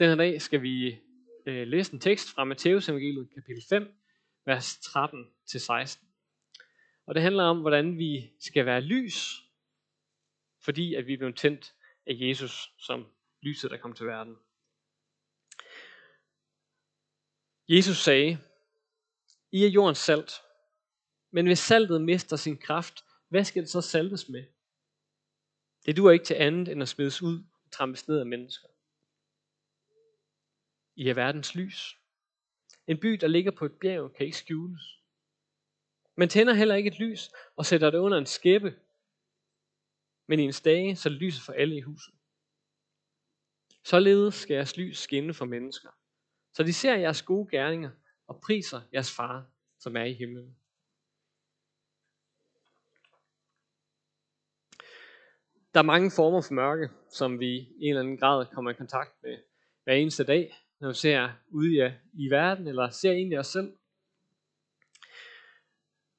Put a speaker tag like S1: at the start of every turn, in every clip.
S1: Den her dag skal vi øh, læse en tekst fra Matteus evangeliet kapitel 5, vers 13-16. Og det handler om, hvordan vi skal være lys, fordi at vi er blevet tændt af Jesus som lyset, der kom til verden. Jesus sagde, I er jordens salt, men hvis saltet mister sin kraft, hvad skal det så saltes med? Det duer ikke til andet end at smides ud og trampes ned af mennesker. I er verdens lys. En by, der ligger på et bjerg, kan ikke skjules. Man tænder heller ikke et lys og sætter det under en skæppe, men i en stage, så det lyser for alle i huset. Således skal jeres lys skinne for mennesker, så de ser jeres gode gerninger og priser jeres far, som er i himlen. Der er mange former for mørke, som vi i en eller anden grad kommer i kontakt med hver eneste dag, når vi ser ude i, øh, i verden, eller ser egentlig os selv.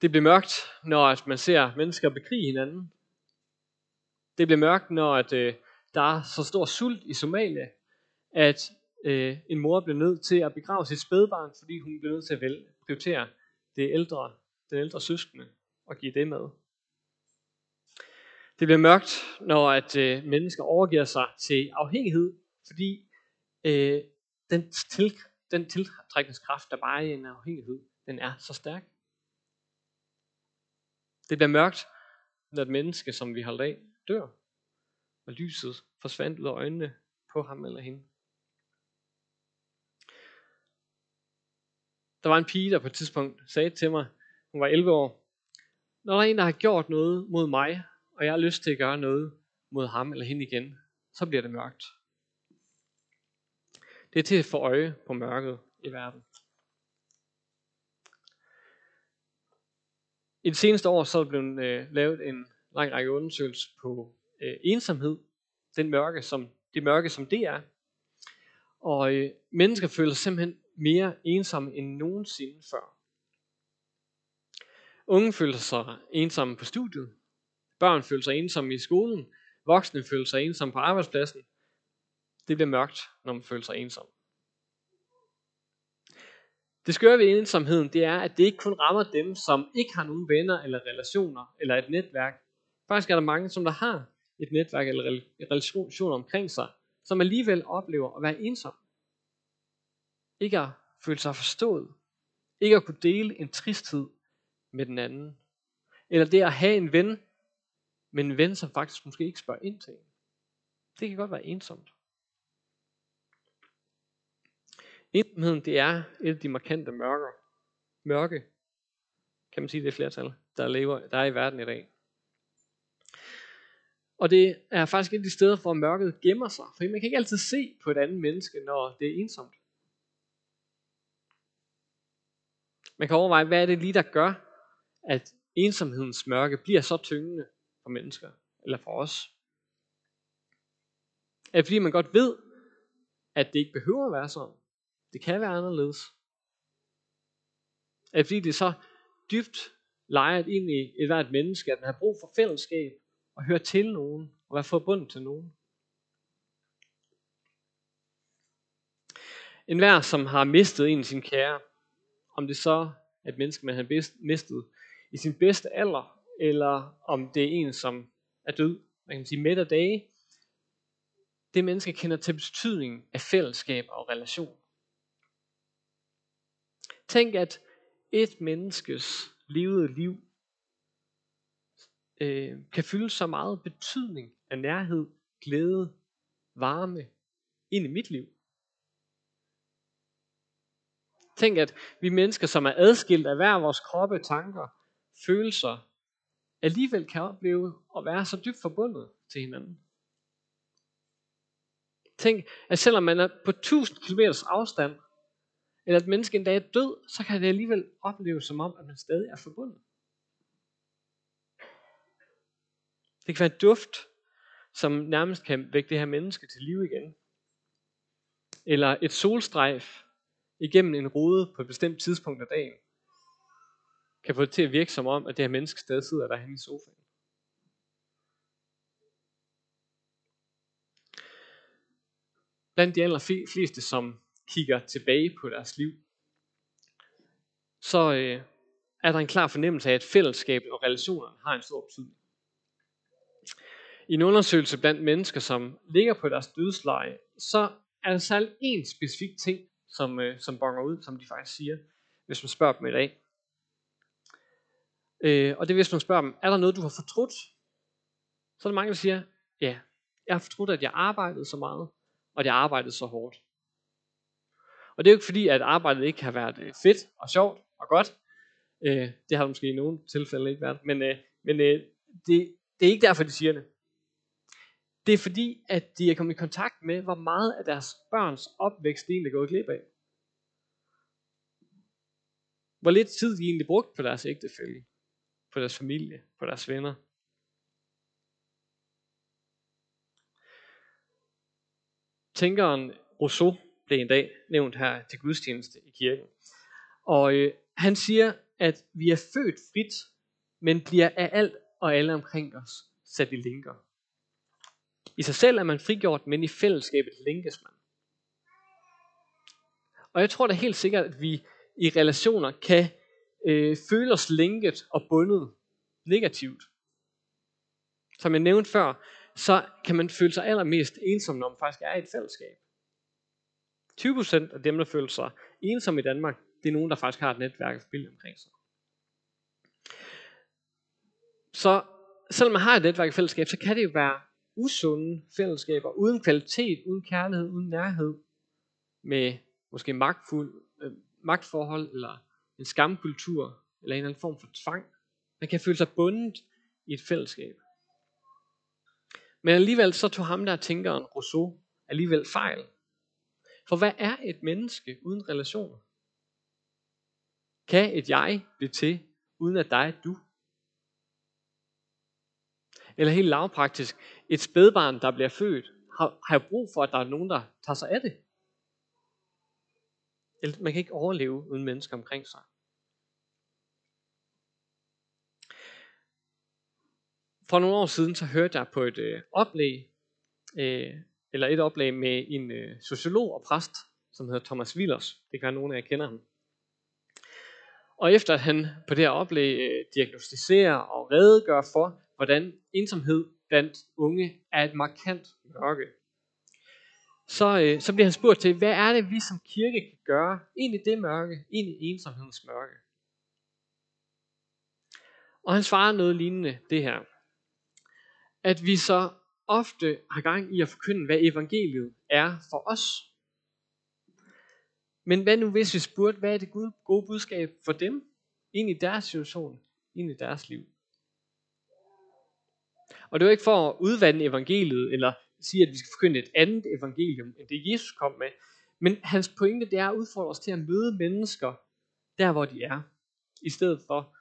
S1: Det bliver mørkt, når man ser mennesker bekrige hinanden. Det bliver mørkt, når at, øh, der er så stor sult i Somalia, at øh, en mor bliver nødt til at begrave sit spædbarn, fordi hun bliver nødt til at vælge, prioritere det ældre, den ældre søskende og give det med. Det bliver mørkt, når at øh, mennesker overgiver sig til afhængighed, fordi øh, den, til, den tiltrækningskraft, der bare er i en afhængighed, den er så stærk. Det bliver mørkt, når et menneske, som vi holdt af, dør, og lyset forsvandt ud af øjnene på ham eller hende. Der var en pige, der på et tidspunkt sagde til mig, hun var 11 år, når der er en, der har gjort noget mod mig, og jeg har lyst til at gøre noget mod ham eller hende igen, så bliver det mørkt. Det er til at få øje på mørket i verden. I det seneste år så er der blevet øh, lavet en lang række undersøgelser på øh, ensomhed, den mørke, som, det mørke, som det er. Og øh, mennesker føler sig simpelthen mere ensomme end nogensinde før. Unge føler sig ensomme på studiet. Børn føler sig ensomme i skolen. Voksne føler sig ensomme på arbejdspladsen. Det bliver mørkt, når man føler sig ensom. Det skøre ved ensomheden, det er, at det ikke kun rammer dem, som ikke har nogen venner eller relationer eller et netværk. Faktisk er der mange, som der har et netværk eller relationer omkring sig, som alligevel oplever at være ensom. Ikke at føle sig forstået. Ikke at kunne dele en tristhed med den anden. Eller det at have en ven, men en ven, som faktisk måske ikke spørger ind til en. Det kan godt være ensomt. Ensomheden, det er et af de markante mørker. Mørke, kan man sige det flertal, der, lever, der er i verden i dag. Og det er faktisk et af de steder, hvor mørket gemmer sig. For man kan ikke altid se på et andet menneske, når det er ensomt. Man kan overveje, hvad er det lige, der gør, at ensomhedens mørke bliver så tyngende for mennesker, eller for os. Er det fordi, man godt ved, at det ikke behøver at være sådan? Det kan være anderledes. At det fordi, det er så dybt lejet ind i et hvert menneske, at man har brug for fællesskab, og høre til nogen, og være forbundet til nogen? En hver, som har mistet en af sine kære, om det så er et menneske, man har mistet i sin bedste alder, eller om det er en, som er død, man kan sige midt af dage, det menneske kender til betydningen af fællesskab og relation. Tænk, at et menneskes levede liv øh, kan fylde så meget betydning af nærhed, glæde, varme ind i mit liv. Tænk, at vi mennesker, som er adskilt af hver vores kroppe, tanker, følelser, alligevel kan opleve at være så dybt forbundet til hinanden. Tænk, at selvom man er på 1000 km afstand, eller at mennesket en dag er død, så kan det alligevel opleves som om, at man stadig er forbundet. Det kan være en duft, som nærmest kan vække det her menneske til liv igen. Eller et solstrejf igennem en rode på et bestemt tidspunkt af dagen, kan få det til at virke som om, at det her menneske stadig sidder derhen i sofaen. blandt de allerfleste, som kigger tilbage på deres liv, så øh, er der en klar fornemmelse af, at fællesskab og relationer har en stor betydning. I en undersøgelse blandt mennesker, som ligger på deres dødsleje, så er der særlig en specifik ting, som, øh, som bonger ud, som de faktisk siger, hvis man spørger dem i dag. Øh, og det er, hvis man spørger dem, er der noget, du har fortrudt? Så er der mange, der siger, ja, jeg har fortrudt, at jeg arbejdede så meget, og at jeg arbejdede så hårdt. Og det er jo ikke fordi, at arbejdet ikke har været øh, fedt og sjovt og godt. Øh, det har det måske i nogle tilfælde ikke været. Men, øh, men øh, det, det er ikke derfor, de siger det. Det er fordi, at de er kommet i kontakt med, hvor meget af deres børns opvækst de egentlig er gået glip af. Hvor lidt tid de egentlig brugt på deres ægtefælde, på deres familie, på deres venner. Tænkeren Rousseau blev en dag nævnt her til gudstjeneste i kirken. Og øh, han siger, at vi er født frit, men bliver af alt og alle omkring os sat i linker. I sig selv er man frigjort, men i fællesskabet linkes man. Og jeg tror da helt sikkert, at vi i relationer kan øh, føle os linket og bundet negativt. Som jeg nævnte før, så kan man føle sig allermest ensom, når man faktisk er i et fællesskab. 20% af dem, der føler sig ensomme i Danmark, det er nogen, der faktisk har et netværk af familie omkring sig. Så selvom man har et netværk i fællesskab, så kan det jo være usunde fællesskaber, uden kvalitet, uden kærlighed, uden nærhed, med måske magtfuld, øh, magtforhold, eller en skamkultur, eller en eller anden form for tvang. Man kan føle sig bundet i et fællesskab. Men alligevel så tog ham der tænkeren Rousseau alligevel fejl. For hvad er et menneske uden relationer? Kan et jeg blive til, uden at dig er du? Eller helt lavpraktisk, et spædbarn, der bliver født, har, har brug for, at der er nogen, der tager sig af det. Eller man kan ikke overleve uden mennesker omkring sig. For nogle år siden, så hørte jeg på et øh, oplæg, øh, eller et oplæg med en øh, sociolog og præst, som hedder Thomas Willers. Det kan være nogen af jer kender ham. Og efter at han på det her oplæg øh, diagnostiserer og redegør for, hvordan ensomhed blandt unge er et markant mørke, så, øh, så bliver han spurgt til, hvad er det, vi som kirke kan gøre ind i det mørke, ind i ensomhedens mørke. Og han svarer noget lignende det her. At vi så ofte har gang i at forkynde, hvad evangeliet er for os. Men hvad nu hvis vi spurgte, hvad er det gode budskab for dem, ind i deres situation, ind i deres liv? Og det er jo ikke for at udvande evangeliet, eller sige, at vi skal forkynde et andet evangelium, end det Jesus kom med. Men hans pointe, det er at udfordre os til at møde mennesker, der hvor de er, i stedet for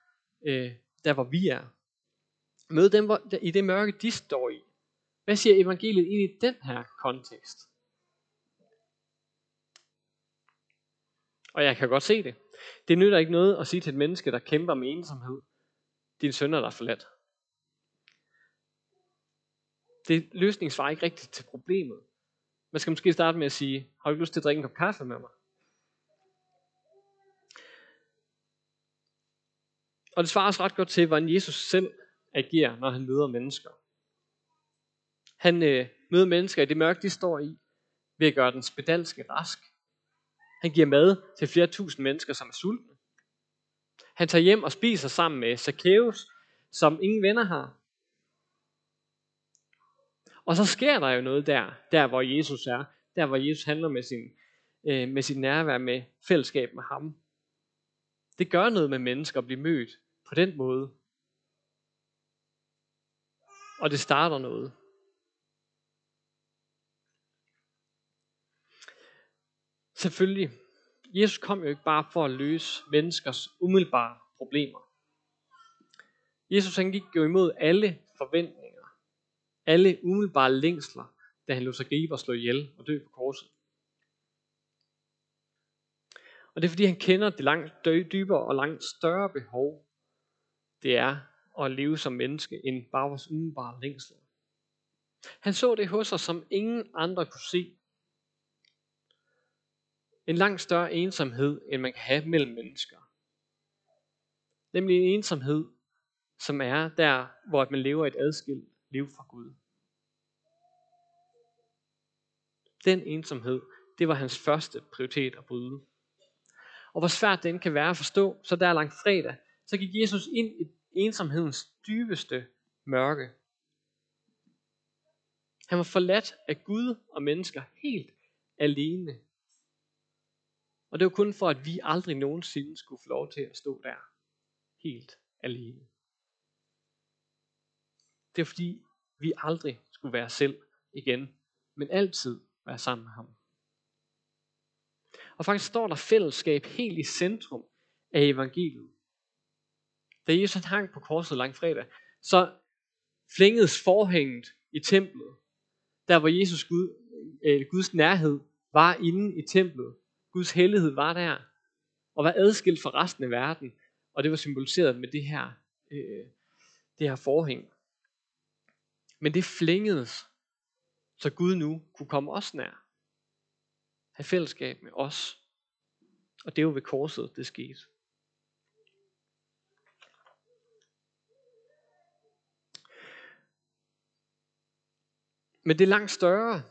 S1: øh, der hvor vi er. Møde dem hvor, i det mørke, de står i. Hvad siger evangeliet ind i den her kontekst? Og jeg kan godt se det. Det nytter ikke noget at sige til et menneske, der kæmper med ensomhed, din sønner der forladt. Det løsningssvar ikke rigtigt til problemet. Man skal måske starte med at sige, har du ikke lyst til at drikke en kop kaffe med mig? Og det svarer også ret godt til, hvordan Jesus selv agerer, når han møder mennesker. Han øh, møder mennesker i det mørke, de står i, ved at gøre den spedalske rask. Han giver mad til flere tusind mennesker, som er sultne. Han tager hjem og spiser sammen med Zacchaeus, som ingen venner har. Og så sker der jo noget der, der hvor Jesus er, der hvor Jesus handler med sin, øh, med sit nærvær, med fællesskab med ham. Det gør noget med mennesker at blive mødt på den måde. Og det starter noget. Selvfølgelig, Jesus kom jo ikke bare for at løse menneskers umiddelbare problemer. Jesus han gik jo imod alle forventninger, alle umiddelbare længsler, da han lod sig gribe og slå ihjel og dø på korset. Og det er fordi han kender det langt dybere og langt større behov, det er at leve som menneske, end bare vores umiddelbare længsler. Han så det hos os, som ingen andre kunne se en langt større ensomhed, end man kan have mellem mennesker. Nemlig en ensomhed, som er der, hvor man lever et adskilt liv fra Gud. Den ensomhed, det var hans første prioritet at bryde. Og hvor svært den kan være at forstå, så der langt fredag, så gik Jesus ind i ensomhedens dybeste mørke. Han var forladt af Gud og mennesker helt alene. Og det var kun for, at vi aldrig nogensinde skulle få lov til at stå der helt alene. Det er fordi, vi aldrig skulle være selv igen, men altid være sammen med ham. Og faktisk står der fællesskab helt i centrum af evangeliet. Da Jesus hang på korset lang fredag, så flængedes forhænget i templet, der hvor Jesus Gud, øh, Guds nærhed var inde i templet. Guds hellighed var der, og var adskilt fra resten af verden, og det var symboliseret med det her, øh, det her forhæng. Men det flængedes, så Gud nu kunne komme os nær. Have fællesskab med os. Og det var ved korset, det skete. Men det er langt større,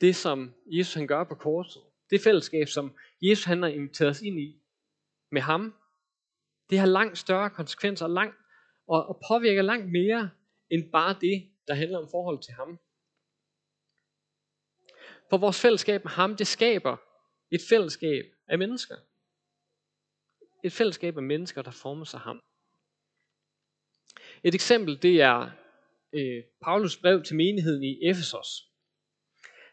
S1: det som Jesus han gør på korset. Det fællesskab, som Jesus han har inviteret os ind i med ham. Det har langt større konsekvenser langt, og, og påvirker langt mere end bare det, der handler om forhold til ham. For vores fællesskab med ham, det skaber et fællesskab af mennesker. Et fællesskab af mennesker, der former sig ham. Et eksempel, det er øh, Paulus brev til menigheden i Efesos.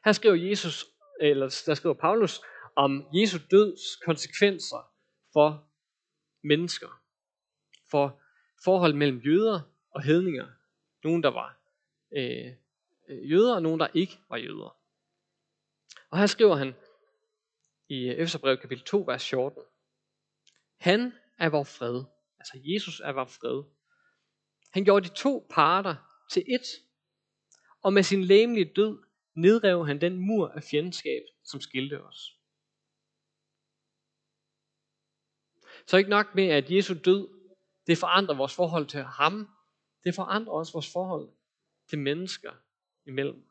S1: Her skriver Jesus, eller der skriver Paulus om Jesu døds konsekvenser for mennesker. For forhold mellem jøder og hedninger. Nogen, der var øh, øh jøder, og nogen, der ikke var jøder. Og her skriver han i Efeserbrevet kapitel 2, vers 14. Han er vor fred. Altså Jesus er vor fred. Han gjorde de to parter til et. Og med sin læmelige død nedrev han den mur af fjendskab, som skilte os. Så ikke nok med, at Jesu død, det forandrer vores forhold til ham. Det forandrer også vores forhold til mennesker imellem.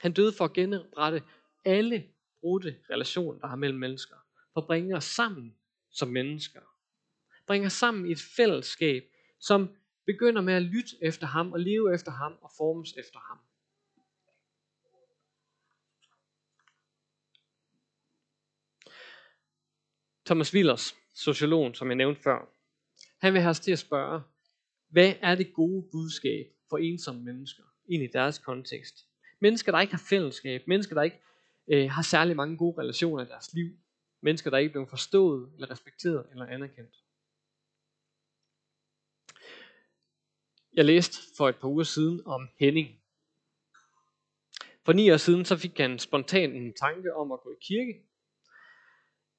S1: Han døde for at genoprette alle brudte relationer, der har mellem mennesker. For at bringe os sammen som mennesker. Bringe os sammen i et fællesskab, som begynder med at lytte efter ham og leve efter ham og formes efter ham. Thomas Willers, sociologen, som jeg nævnte før, han vil have os til at spørge, hvad er det gode budskab for ensomme mennesker ind i deres kontekst? Mennesker, der ikke har fællesskab, mennesker, der ikke øh, har særlig mange gode relationer i deres liv, mennesker, der ikke bliver forstået, eller respekteret, eller anerkendt. Jeg læste for et par uger siden om Henning. For ni år siden så fik han spontant en tanke om at gå i kirke.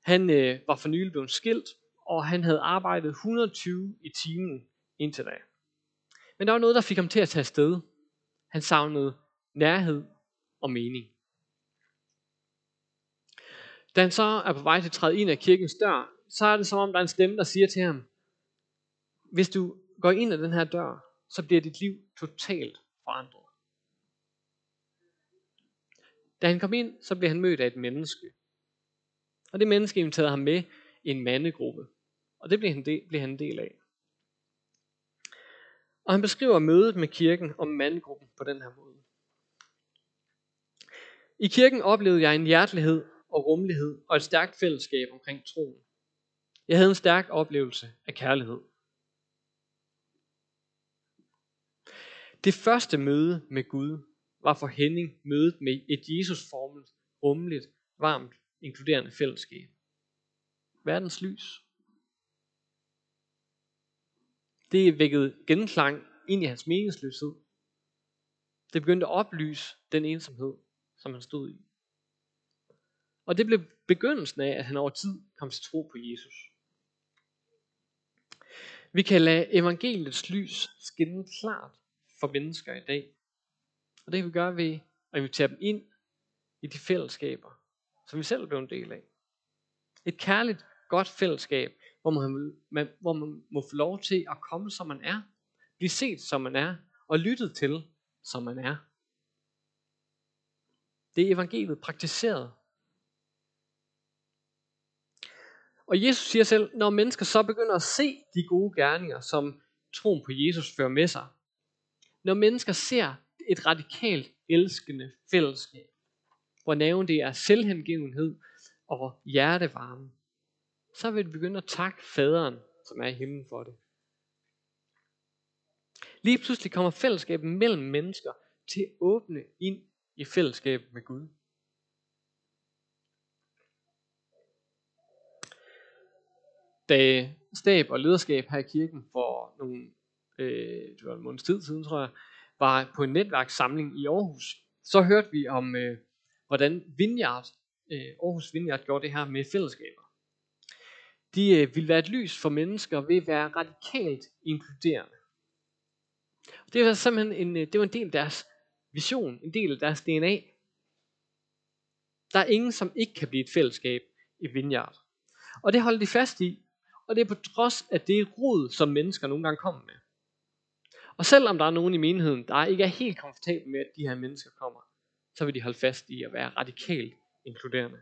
S1: Han øh, var for nylig blevet skilt, og han havde arbejdet 120 i timen indtil da. Men der var noget, der fik ham til at tage afsted. Han savnede nærhed og mening. Da han så er på vej til at træde ind af kirkens dør, så er det som om, der er en stemme, der siger til ham, hvis du går ind ad den her dør, så bliver dit liv totalt forandret. Da han kom ind, så blev han mødt af et menneske. Og det menneske inviterede ham med i en mandegruppe. Og det blev han, del, blev han en del af. Og han beskriver mødet med kirken og mandegruppen på den her måde. I kirken oplevede jeg en hjertelighed og rummelighed og et stærkt fællesskab omkring troen. Jeg havde en stærk oplevelse af kærlighed. Det første møde med Gud var for Henning mødet med et Jesus-formet, rummeligt, varmt, inkluderende fællesskab. Verdens lys. Det vækkede genklang ind i hans meningsløshed. Det begyndte at oplyse den ensomhed, som han stod i. Og det blev begyndelsen af, at han over tid kom til tro på Jesus. Vi kan lade evangeliets lys skinne klart for mennesker i dag. Og det kan vi gøre ved at invitere dem ind i de fællesskaber, som vi selv blev en del af. Et kærligt, godt fællesskab, hvor man, man, hvor man må få lov til at komme, som man er, blive set, som man er, og lyttet til, som man er. Det er evangeliet praktiseret. Og Jesus siger selv, når mennesker så begynder at se de gode gerninger, som troen på Jesus fører med sig, når mennesker ser et radikalt elskende fællesskab, hvor naven det er selvhengivenhed og hjertevarme, så vil vi begynde at takke faderen, som er i himlen for det. Lige pludselig kommer fællesskabet mellem mennesker til at åbne ind i fællesskab med Gud. Da stab og lederskab her i kirken for nogle, øh, det var en måneds tid siden, tror jeg, var på en netværkssamling i Aarhus, så hørte vi om, øh, hvordan Vineyard, øh, Aarhus Vineyard gjorde det her med fællesskaber. De øh, ville være et lys for mennesker ved at være radikalt inkluderende. Det var simpelthen en, øh, det var en del af deres vision, en del af deres DNA. Der er ingen, som ikke kan blive et fællesskab i Vineyard. Og det holder de fast i, og det er på trods af det rod, som mennesker nogle gange kommer med. Og selvom der er nogen i menigheden, der ikke er helt komfortabel med, at de her mennesker kommer, så vil de holde fast i at være radikalt inkluderende.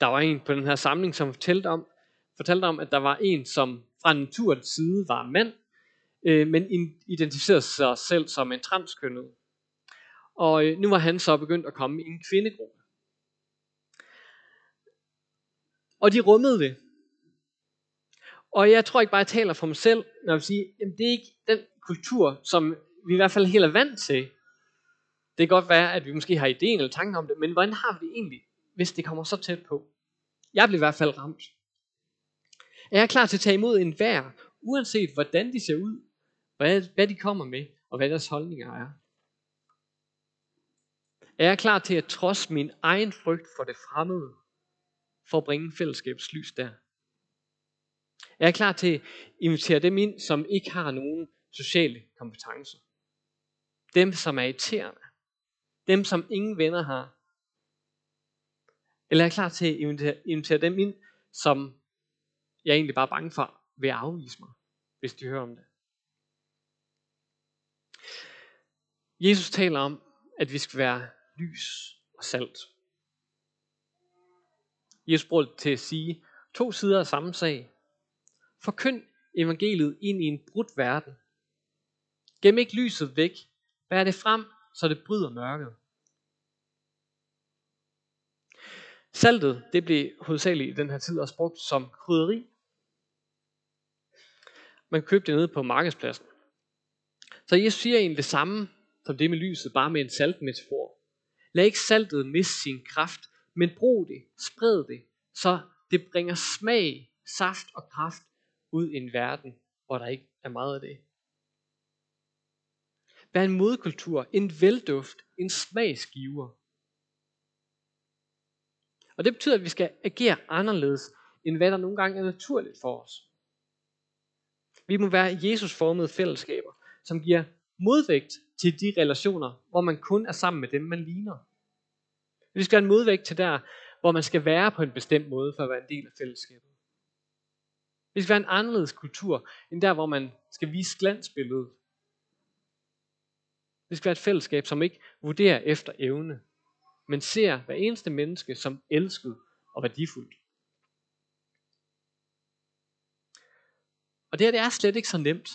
S1: Der var en på den her samling, som fortalte om, fortalte om, at der var en, som fra naturens side var mand, øh, men identificerede sig selv som en transkønnet. Og øh, nu var han så begyndt at komme i en kvindegruppe. Og de rummede det. Og jeg tror ikke bare, jeg taler for mig selv, når jeg siger, at det er ikke den kultur, som vi i hvert fald helt er vant til. Det kan godt være, at vi måske har ideen eller tanken om det, men hvordan har vi det egentlig, hvis det kommer så tæt på? Jeg bliver i hvert fald ramt. Er jeg klar til at tage imod enhver, uanset hvordan de ser ud, hvad, hvad de kommer med, og hvad deres holdninger er? Er jeg klar til at trods min egen frygt for det fremmede, for at bringe fællesskabets lys der? Er jeg klar til at invitere dem ind, som ikke har nogen sociale kompetencer? Dem, som er irriterende. Dem, som ingen venner har. Eller er jeg klar til at invitere, invitere dem ind, som jeg egentlig bare er bange for vil afvise mig, hvis de hører om det? Jesus taler om, at vi skal være lys og salt. Jesus bruger det til at sige to sider af samme sag. Forkynd evangeliet ind i en brudt verden. Gem ikke lyset væk. Bær det frem, så det bryder mørket. Saltet, det blev hovedsageligt i den her tid også brugt som krydderi. Man købte det nede på markedspladsen. Så Jesus siger egentlig det samme som det med lyset, bare med en saltmetafor. Lad ikke saltet miste sin kraft, men brug det, spred det, så det bringer smag, saft og kraft ud i en verden, hvor der ikke er meget af det. Vær en modkultur, en velduft, en smagsgiver. Og det betyder, at vi skal agere anderledes, end hvad der nogle gange er naturligt for os. Vi må være Jesus-formede fællesskaber, som giver modvægt til de relationer, hvor man kun er sammen med dem, man ligner. Vi skal have en modvægt til der, hvor man skal være på en bestemt måde for at være en del af fællesskabet. Vi skal være en anderledes kultur, end der, hvor man skal vise glansbilledet. Vi skal være et fællesskab, som ikke vurderer efter evne, men ser hver eneste menneske som elsket og værdifuldt. Og det her det er slet ikke så nemt.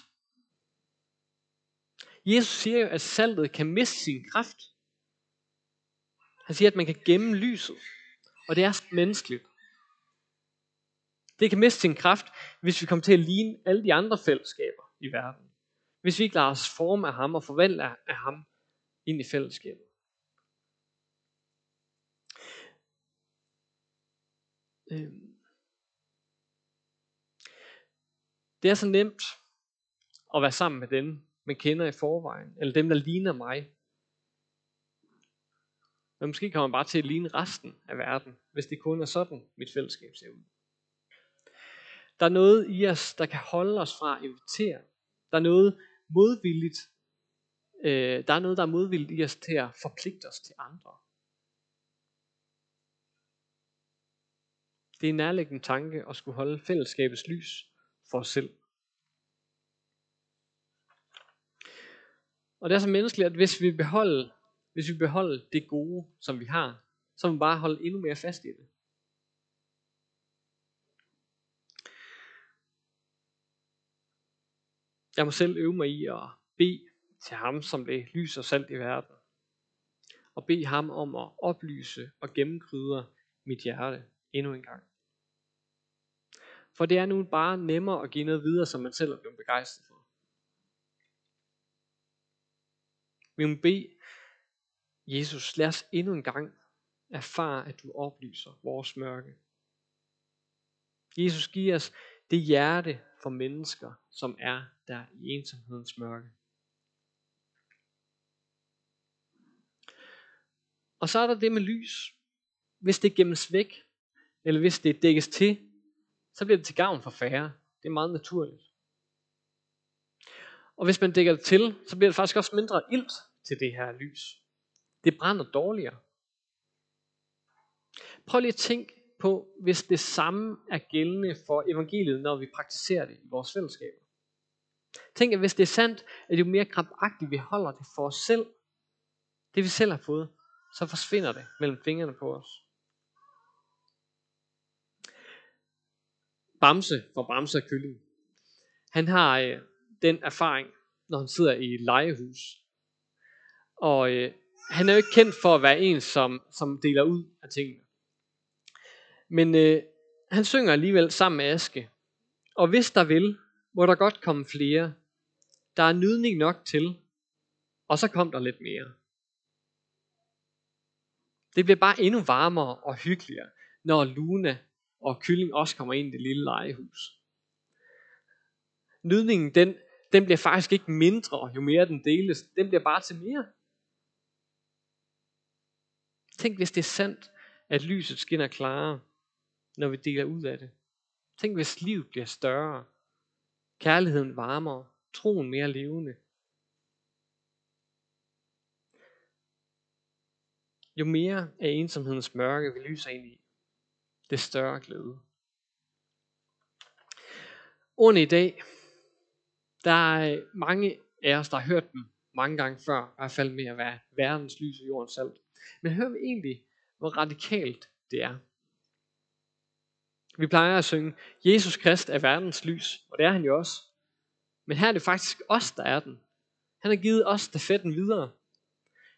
S1: Jesus siger jo, at saltet kan miste sin kraft. Han siger, at man kan gemme lyset. Og det er menneskeligt. Det kan miste sin kraft, hvis vi kommer til at ligne alle de andre fællesskaber i verden. Hvis vi ikke lader os forme af ham og forvandle af ham ind i fællesskabet. Øhm. Det er så nemt at være sammen med dem, man kender i forvejen, eller dem, der ligner mig. Men måske kommer man bare til at ligne resten af verden, hvis det kun er sådan, mit fællesskab ser ud. Der er noget i os, der kan holde os fra at invitere. Der er noget modvilligt. Øh, der er noget, der er modvilligt i os til at forpligte os til andre. Det er en nærliggende tanke at skulle holde fællesskabets lys for os selv. Og det er så menneskeligt, at hvis vi beholder, hvis vi beholder det gode, som vi har, så må vi bare holde endnu mere fast i det. Jeg må selv øve mig i at bede til ham, som det lys og salt i verden. Og bede ham om at oplyse og gennemkrydre mit hjerte endnu en gang. For det er nu bare nemmere at give noget videre, som man selv er blevet begejstret for. Vi må bede Jesus, lad os endnu en gang erfare, at du oplyser vores mørke. Jesus, giver os det hjerte for mennesker, som er der i ensomhedens mørke. Og så er der det med lys. Hvis det gemmes væk, eller hvis det dækkes til, så bliver det til gavn for færre. Det er meget naturligt. Og hvis man dækker det til, så bliver det faktisk også mindre ilt til det her lys. Det brænder dårligere. Prøv lige at tænke på, hvis det samme er gældende for evangeliet, når vi praktiserer det i vores fællesskaber. Tænk, at hvis det er sandt, at jo mere krampagtigt vi holder det for os selv, det vi selv har fået, så forsvinder det mellem fingrene på os. Bamse for Bamse og Kylling. Han har øh, den erfaring, når han sidder i et legehus. Og øh, han er jo ikke kendt for at være en, som, som deler ud af tingene. Men øh, han synger alligevel sammen med Aske. Og hvis der vil, må der godt komme flere. Der er nydning nok til. Og så kom der lidt mere. Det bliver bare endnu varmere og hyggeligere, når Luna og Kylling også kommer ind i det lille legehus. Nydningen, den, den bliver faktisk ikke mindre, jo mere den deles. Den bliver bare til mere. Tænk, hvis det er sandt, at lyset skinner klarere, når vi deler ud af det. Tænk, hvis livet bliver større, kærligheden varmere, troen mere levende. Jo mere af ensomhedens mørke vi lyser ind i, det større glæde. Ordene i dag, der er øh, mange af os, der har hørt dem mange gange før, i hvert fald med at være verdens lys og jordens salt. Men hør vi egentlig, hvor radikalt det er. Vi plejer at synge, Jesus Krist er verdens lys, og det er han jo også. Men her er det faktisk os, der er den. Han har givet os stafetten videre.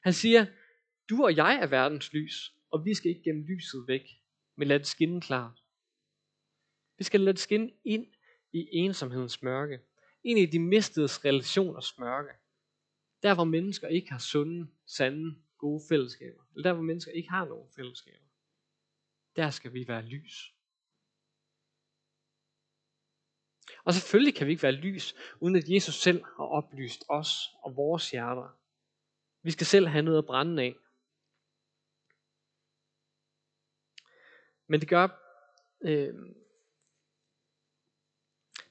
S1: Han siger, du og jeg er verdens lys, og vi skal ikke gemme lyset væk, men lad det skinne klart. Vi skal lade det skinne ind i ensomhedens mørke, ind i de mistede relationers mørke. Der hvor mennesker ikke har sunde, sande, gode fællesskaber. Eller der hvor mennesker ikke har nogen fællesskaber. Der skal vi være lys. Og selvfølgelig kan vi ikke være lys, uden at Jesus selv har oplyst os og vores hjerter. Vi skal selv have noget at brænde af. Men det gør, øh,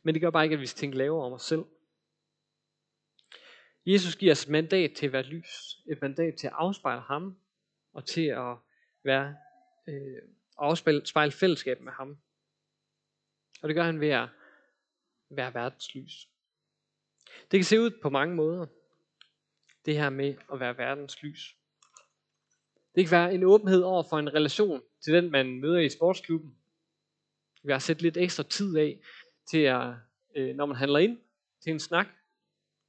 S1: men det gør bare ikke, at vi skal tænke lavere om os selv. Jesus giver os et mandat til at være lys. Et mandat til at afspejle ham. Og til at være, øh, afspejle fællesskab med ham. Og det gør han ved at være verdens lys. Det kan se ud på mange måder. Det her med at være verdens lys. Det kan være en åbenhed over for en relation til den, man møder i sportsklubben. Vi har sat lidt ekstra tid af til at, øh, når man handler ind til en snak,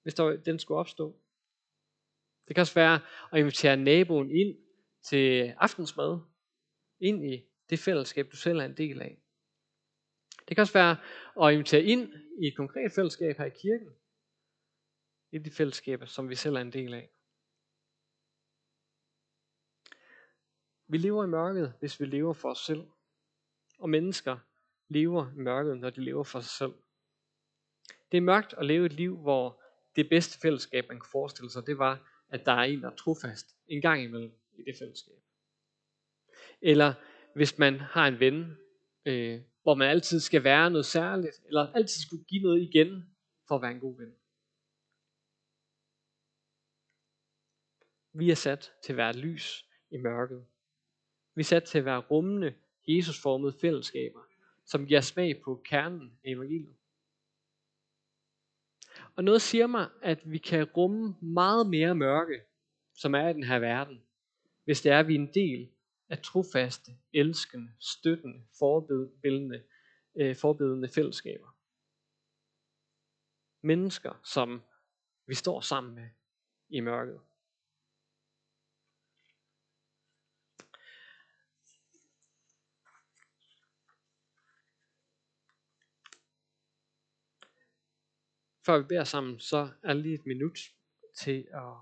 S1: hvis der, den skulle opstå. Det kan også være at invitere naboen ind til aftensmad, ind i det fællesskab, du selv er en del af. Det kan også være at invitere ind i et konkret fællesskab her i kirken, i de fællesskaber, som vi selv er en del af. Vi lever i mørket, hvis vi lever for os selv. Og mennesker lever i mørket, når de lever for sig selv. Det er mørkt at leve et liv, hvor det bedste fællesskab, man kan forestille sig, det var, at der er en, der er trofast en gang imellem i det fællesskab. Eller hvis man har en ven, øh, hvor man altid skal være noget særligt, eller altid skulle give noget igen for at være en god ven. Vi er sat til at være lys i mørket. Vi er sat til at være rummende Jesusformede fællesskaber, som giver smag på kernen af evangeliet. Og noget siger mig, at vi kan rumme meget mere mørke, som er i den her verden, hvis det er, at vi er en del af trofaste, elskende, støttende, forbedende, øh, forbedende fællesskaber. Mennesker, som vi står sammen med i mørket. Før vi beder sammen, så er lige et minut til at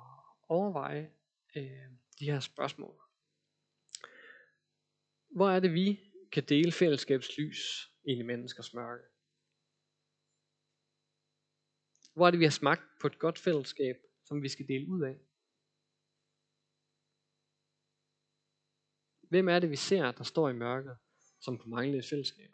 S1: overveje øh, de her spørgsmål. Hvor er det, vi kan dele fællesskabslys ind i menneskers mørke? Hvor er det, vi har smagt på et godt fællesskab, som vi skal dele ud af? Hvem er det, vi ser, der står i mørket, som på manglende fællesskab?